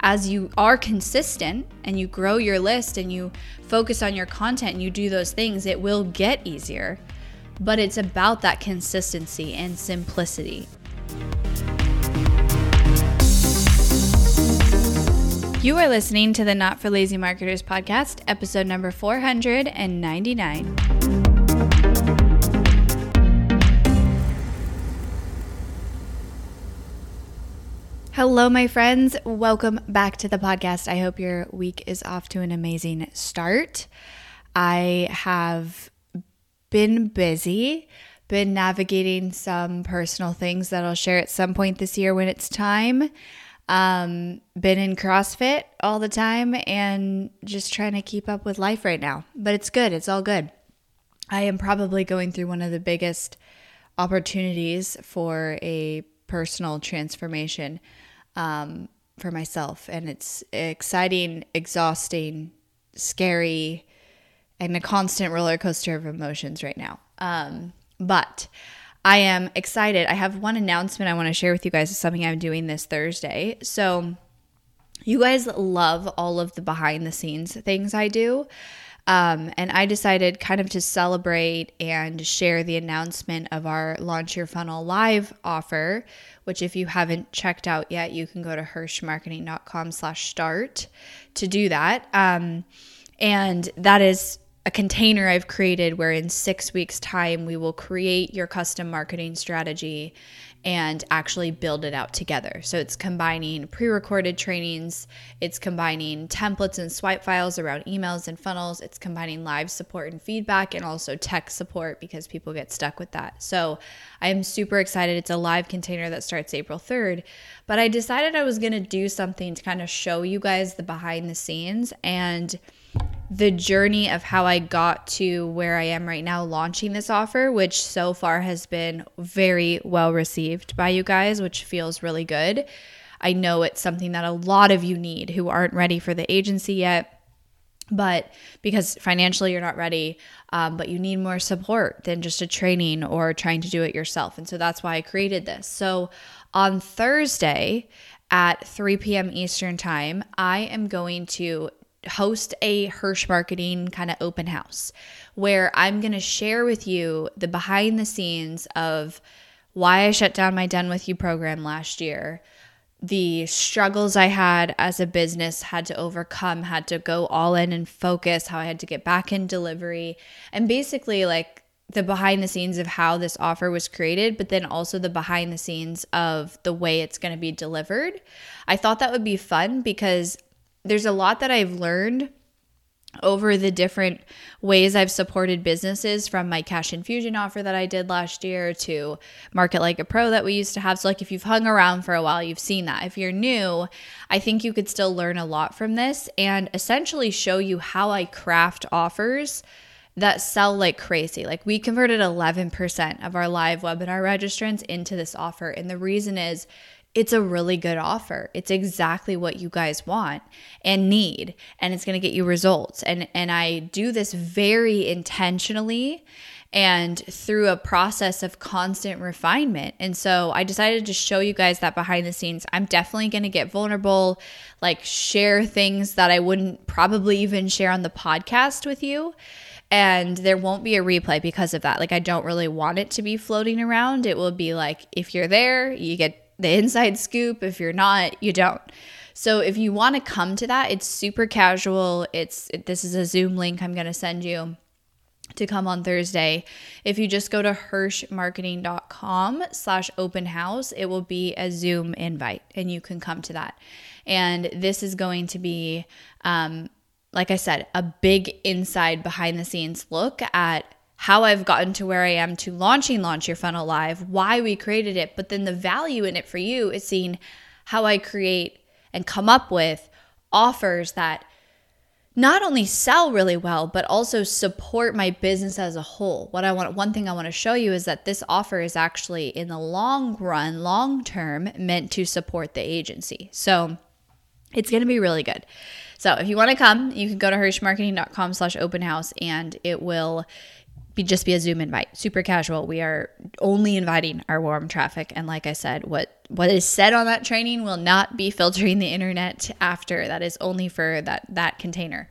as you are consistent and you grow your list and you focus on your content and you do those things, it will get easier. But it's about that consistency and simplicity. You are listening to the Not for Lazy Marketers podcast, episode number 499. Hello, my friends. Welcome back to the podcast. I hope your week is off to an amazing start. I have been busy, been navigating some personal things that I'll share at some point this year when it's time. Um, been in CrossFit all the time and just trying to keep up with life right now. But it's good, it's all good. I am probably going through one of the biggest opportunities for a personal transformation um, for myself. And it's exciting, exhausting, scary, and a constant roller coaster of emotions right now. Um, but I am excited. I have one announcement I want to share with you guys. It's something I'm doing this Thursday. So, you guys love all of the behind the scenes things I do. Um, and I decided kind of to celebrate and share the announcement of our Launch Your Funnel Live offer, which if you haven't checked out yet, you can go to hirshmarketing.com slash start to do that. Um, and that is a container I've created where in six weeks' time, we will create your custom marketing strategy and actually build it out together. So it's combining pre recorded trainings, it's combining templates and swipe files around emails and funnels, it's combining live support and feedback, and also tech support because people get stuck with that. So I am super excited. It's a live container that starts April 3rd, but I decided I was going to do something to kind of show you guys the behind the scenes and the journey of how I got to where I am right now launching this offer, which so far has been very well received by you guys, which feels really good. I know it's something that a lot of you need who aren't ready for the agency yet. But because financially you're not ready, um, but you need more support than just a training or trying to do it yourself. And so that's why I created this. So on Thursday at 3 p.m. Eastern Time, I am going to host a Hirsh Marketing kind of open house where I'm going to share with you the behind the scenes of why I shut down my Done With You program last year, the struggles I had as a business had to overcome, had to go all in and focus, how I had to get back in delivery, and basically like the behind the scenes of how this offer was created, but then also the behind the scenes of the way it's going to be delivered. I thought that would be fun because there's a lot that I've learned over the different ways I've supported businesses from my cash infusion offer that I did last year to Market Like a Pro that we used to have. So, like, if you've hung around for a while, you've seen that. If you're new, I think you could still learn a lot from this and essentially show you how I craft offers that sell like crazy. Like, we converted 11% of our live webinar registrants into this offer. And the reason is, it's a really good offer. It's exactly what you guys want and need and it's going to get you results. And and I do this very intentionally and through a process of constant refinement. And so I decided to show you guys that behind the scenes. I'm definitely going to get vulnerable, like share things that I wouldn't probably even share on the podcast with you and there won't be a replay because of that. Like, I don't really want it to be floating around. It will be like, if you're there, you get the inside scoop. If you're not, you don't. So if you want to come to that, it's super casual. It's it, this is a Zoom link I'm going to send you to come on Thursday. If you just go to hirshmarketing.com slash open house, it will be a Zoom invite and you can come to that. And this is going to be, um, like I said, a big inside behind the scenes look at how I've gotten to where I am to launching Launch Your Funnel Live, why we created it, but then the value in it for you is seeing how I create and come up with offers that not only sell really well, but also support my business as a whole. What I want, one thing I want to show you is that this offer is actually in the long run, long term, meant to support the agency. So it's going to be really good. So if you want to come, you can go to hirshmarketing.com slash open house and it will be just be a Zoom invite, super casual. We are only inviting our warm traffic, and like I said, what what is said on that training will not be filtering the internet after. That is only for that that container.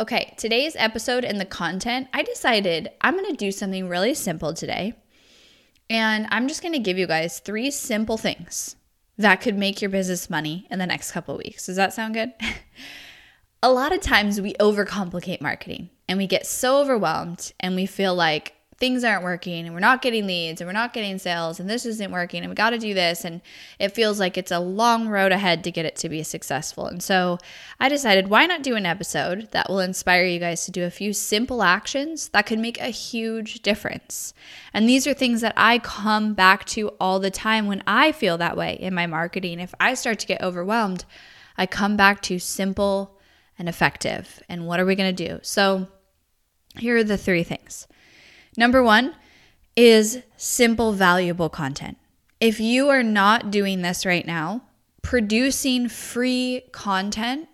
Okay, today's episode and the content, I decided I'm going to do something really simple today. And I'm just going to give you guys three simple things that could make your business money in the next couple weeks. Does that sound good? a lot of times we overcomplicate marketing and we get so overwhelmed and we feel like things aren't working and we're not getting leads and we're not getting sales and this isn't working and we got to do this and it feels like it's a long road ahead to get it to be successful. And so I decided why not do an episode that will inspire you guys to do a few simple actions that could make a huge difference. And these are things that I come back to all the time when I feel that way in my marketing. If I start to get overwhelmed, I come back to simple and effective. And what are we going to do? So, here are the three things. Number one is simple, valuable content. If you are not doing this right now, producing free content,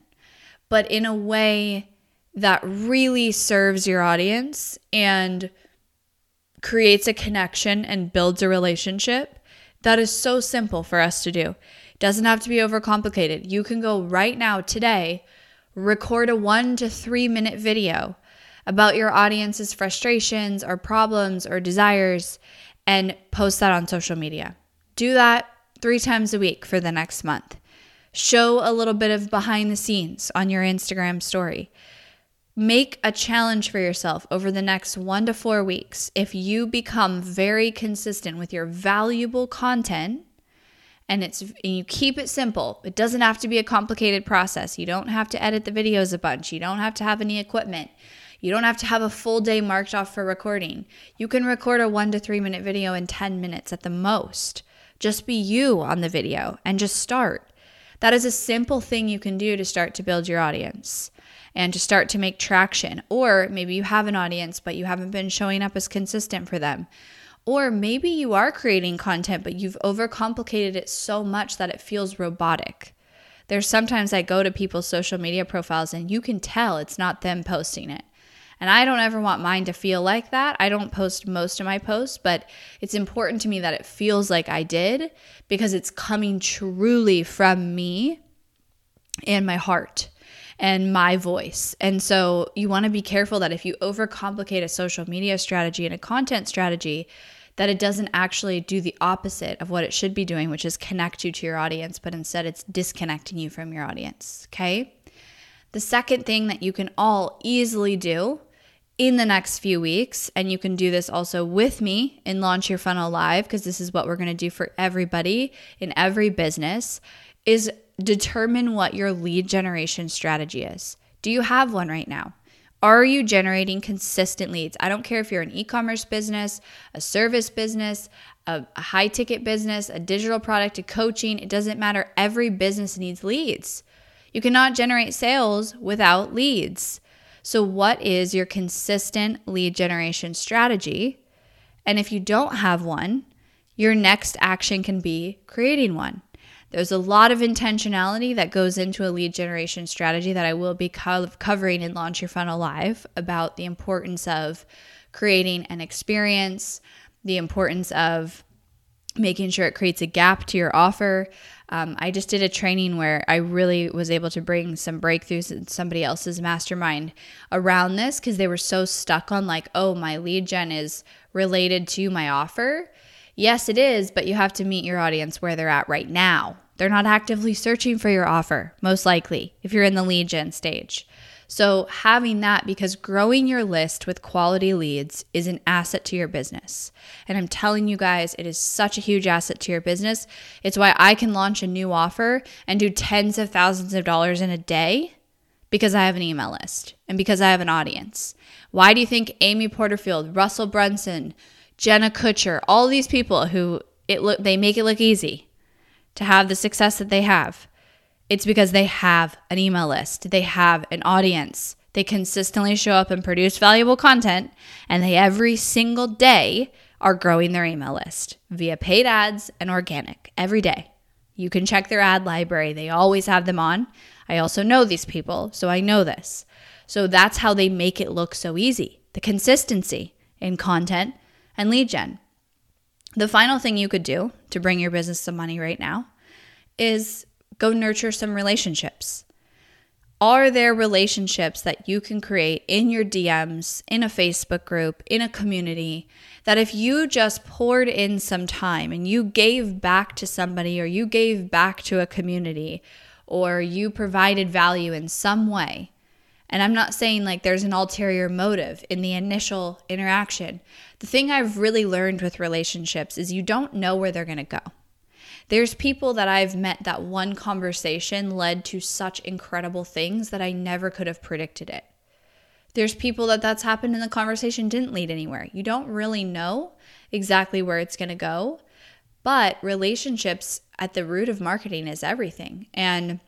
but in a way that really serves your audience and creates a connection and builds a relationship, that is so simple for us to do. Doesn't have to be overcomplicated. You can go right now, today, record a one to three minute video about your audience's frustrations or problems or desires and post that on social media. Do that three times a week for the next month. Show a little bit of behind the scenes on your Instagram story. Make a challenge for yourself over the next one to four weeks. If you become very consistent with your valuable content, and it's and you keep it simple. It doesn't have to be a complicated process. You don't have to edit the videos a bunch. You don't have to have any equipment. You don't have to have a full day marked off for recording. You can record a 1 to 3 minute video in 10 minutes at the most. Just be you on the video and just start. That is a simple thing you can do to start to build your audience and to start to make traction. Or maybe you have an audience, but you haven't been showing up as consistent for them. Or maybe you are creating content, but you've overcomplicated it so much that it feels robotic. There's sometimes I go to people's social media profiles and you can tell it's not them posting it. And I don't ever want mine to feel like that. I don't post most of my posts, but it's important to me that it feels like I did because it's coming truly from me and my heart and my voice. And so you want to be careful that if you overcomplicate a social media strategy and a content strategy, that it doesn't actually do the opposite of what it should be doing, which is connect you to your audience, but instead it's disconnecting you from your audience. Okay. The second thing that you can all easily do in the next few weeks, and you can do this also with me in Launch Your Funnel Live, because this is what we're going to do for everybody in every business, is determine what your lead generation strategy is. Do you have one right now? Are you generating consistent leads? I don't care if you're an e commerce business, a service business, a, high ticket business, a digital product, a coaching, it doesn't matter. Every business needs leads. You cannot generate sales without leads. So, what is your consistent lead generation strategy? And if you don't have one, your next action can be creating one. There's a lot of intentionality that goes into a lead generation strategy that I will be co- covering in Launch Your Funnel Live about the importance of creating an experience, the importance of making sure it creates a gap to your offer. Um, I just did a training where I really was able to bring some breakthroughs in somebody else's mastermind around this because they were so stuck on, like, oh, my lead gen is related to my offer. Yes, it is, but you have to meet your audience where they're at right now. They're not actively searching for your offer, most likely, if you're in the lead gen stage. So, having that because growing your list with quality leads is an asset to your business. And I'm telling you guys, it is such a huge asset to your business. It's why I can launch a new offer and do tens of thousands of dollars in a day because I have an email list and because I have an audience. Why do you think Amy Porterfield, Russell Brunson, Jenna Kutcher, all these people who it look they make it look easy to have the success that they have. It's because they have an email list, they have an audience. They consistently show up and produce valuable content, and they every single day are growing their email list via paid ads and organic every day. You can check their ad library, they always have them on. I also know these people, so I know this. So that's how they make it look so easy the consistency in content and lead gen. The final thing you could do to bring your business some money right now is go nurture some relationships. Are there relationships that you can create in your DMs, in a Facebook group, in a community that if you just poured in some time and you gave back to somebody or you gave back to a community or you provided value in some way, and I'm not saying like there's an ulterior motive in the initial interaction. The thing I've really learned with relationships is you don't know where they're going to go. There's people that I've met that one conversation led to such incredible things that I never could have predicted it. There's people that that's happened and the conversation didn't lead anywhere. You don't really know exactly where it's going to go, but relationships at the root of marketing is everything. And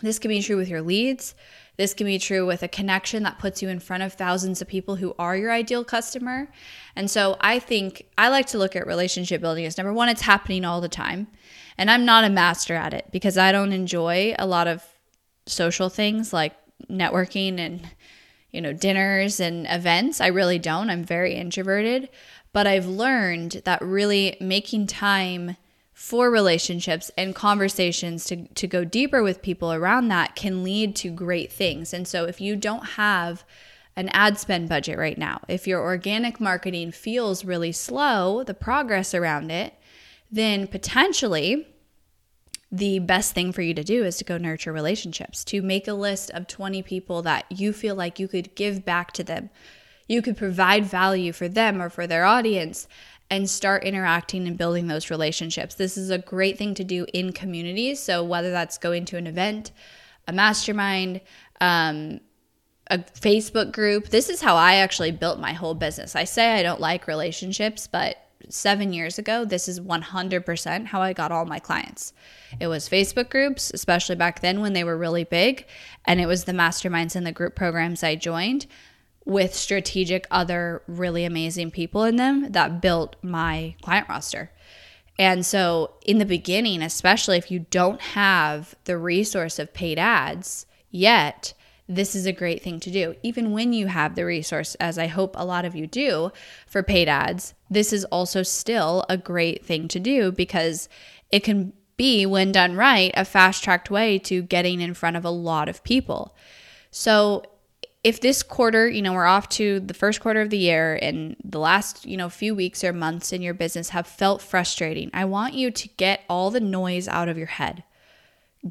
this can be true with your leads. This can be true with a connection that puts you in front of thousands of people who are your ideal customer. And so I think I like to look at relationship building as number one, it's happening all the time. And I'm not a master at it because I don't enjoy a lot of social things like networking and you know dinners and events. I really don't. I'm very introverted, but I've learned that really making time for relationships and conversations to, to go deeper with people around that can lead to great things. And so if you don't have an ad spend budget right now, if your organic marketing feels really slow, the progress around it, then potentially the best thing for you to do is to go nurture relationships, to make a list of 20 people that you feel like you could give back to them. You could provide value for them or for their audience and start interacting and building those relationships. This is a great thing to do in communities. So, whether that's going to an event, a mastermind, um, a Facebook group, this is how I actually built my whole business. I say I don't like relationships, but seven years ago, this is 100% how I got all my clients. It was Facebook groups, especially back then when they were really big, and it was the masterminds and the group programs I joined with strategic other really amazing people in them that built my client roster. And so, in the beginning, especially if you don't have the resource of paid ads yet, this is a great thing to do. Even when you have the resource, as I hope a lot of you do for paid ads, this is also still a great thing to do because it can be, when done right, a fast tracked way to getting in front of a lot of people. So, if this quarter, you know, we're off to the first quarter of the year and the last, you know, few weeks or months in your business have felt frustrating, I want you to get all the noise out of your head.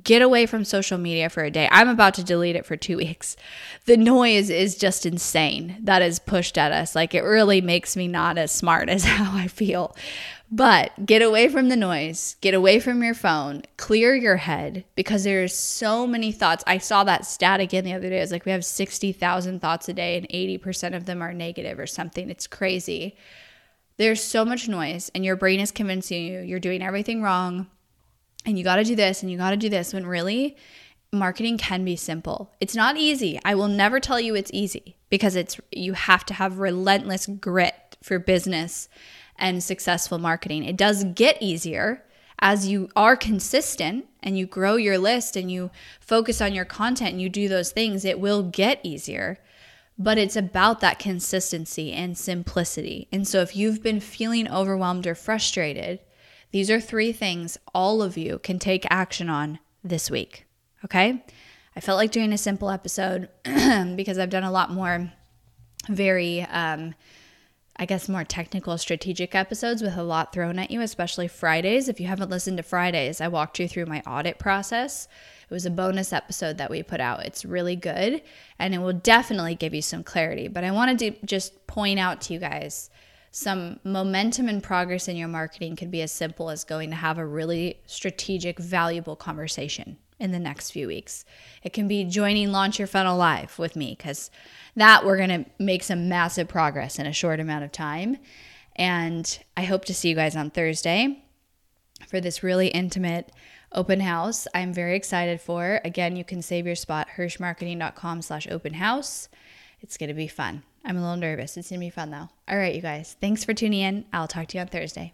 Get away from social media for a day. I'm about to delete it for two weeks. The noise is just insane that is pushed at us. Like it really makes me not as smart as how I feel. But get away from the noise, get away from your phone, clear your head because there's so many thoughts. I saw that stat again the other day. It's like we have 60,000 thoughts a day and 80% of them are negative or something. It's crazy. There's so much noise, and your brain is convincing you you're doing everything wrong and you got to do this and you got to do this when really marketing can be simple. It's not easy. I will never tell you it's easy because it's you have to have relentless grit for business and successful marketing. It does get easier as you are consistent and you grow your list and you focus on your content and you do those things, it will get easier. But it's about that consistency and simplicity. And so if you've been feeling overwhelmed or frustrated, these are three things all of you can take action on this week. Okay? I felt like doing a simple episode because I've done a lot more very um, I guess, more technical, strategic episodes with a lot thrown at you, especially Fridays. If you haven't listened to Fridays, I walked you through my audit process. It was a bonus episode that we put out. It's really good and it will definitely give you some clarity. But I wanted to just point out to you guys some momentum and progress in your marketing could be as simple as going to have a really strategic, valuable conversation in the next few weeks. It can be joining Launch Your Funnel Live with me because that we're going to make some massive progress in a short amount of time. And I hope to see you guys on Thursday for this really intimate open house I'm very excited for. Again, you can save your spot, hirshmarketing.com slash open house. It's going to be fun. I'm a little nervous. It's going to be fun though. All right, you guys. Thanks for tuning in. I'll talk to you on Thursday.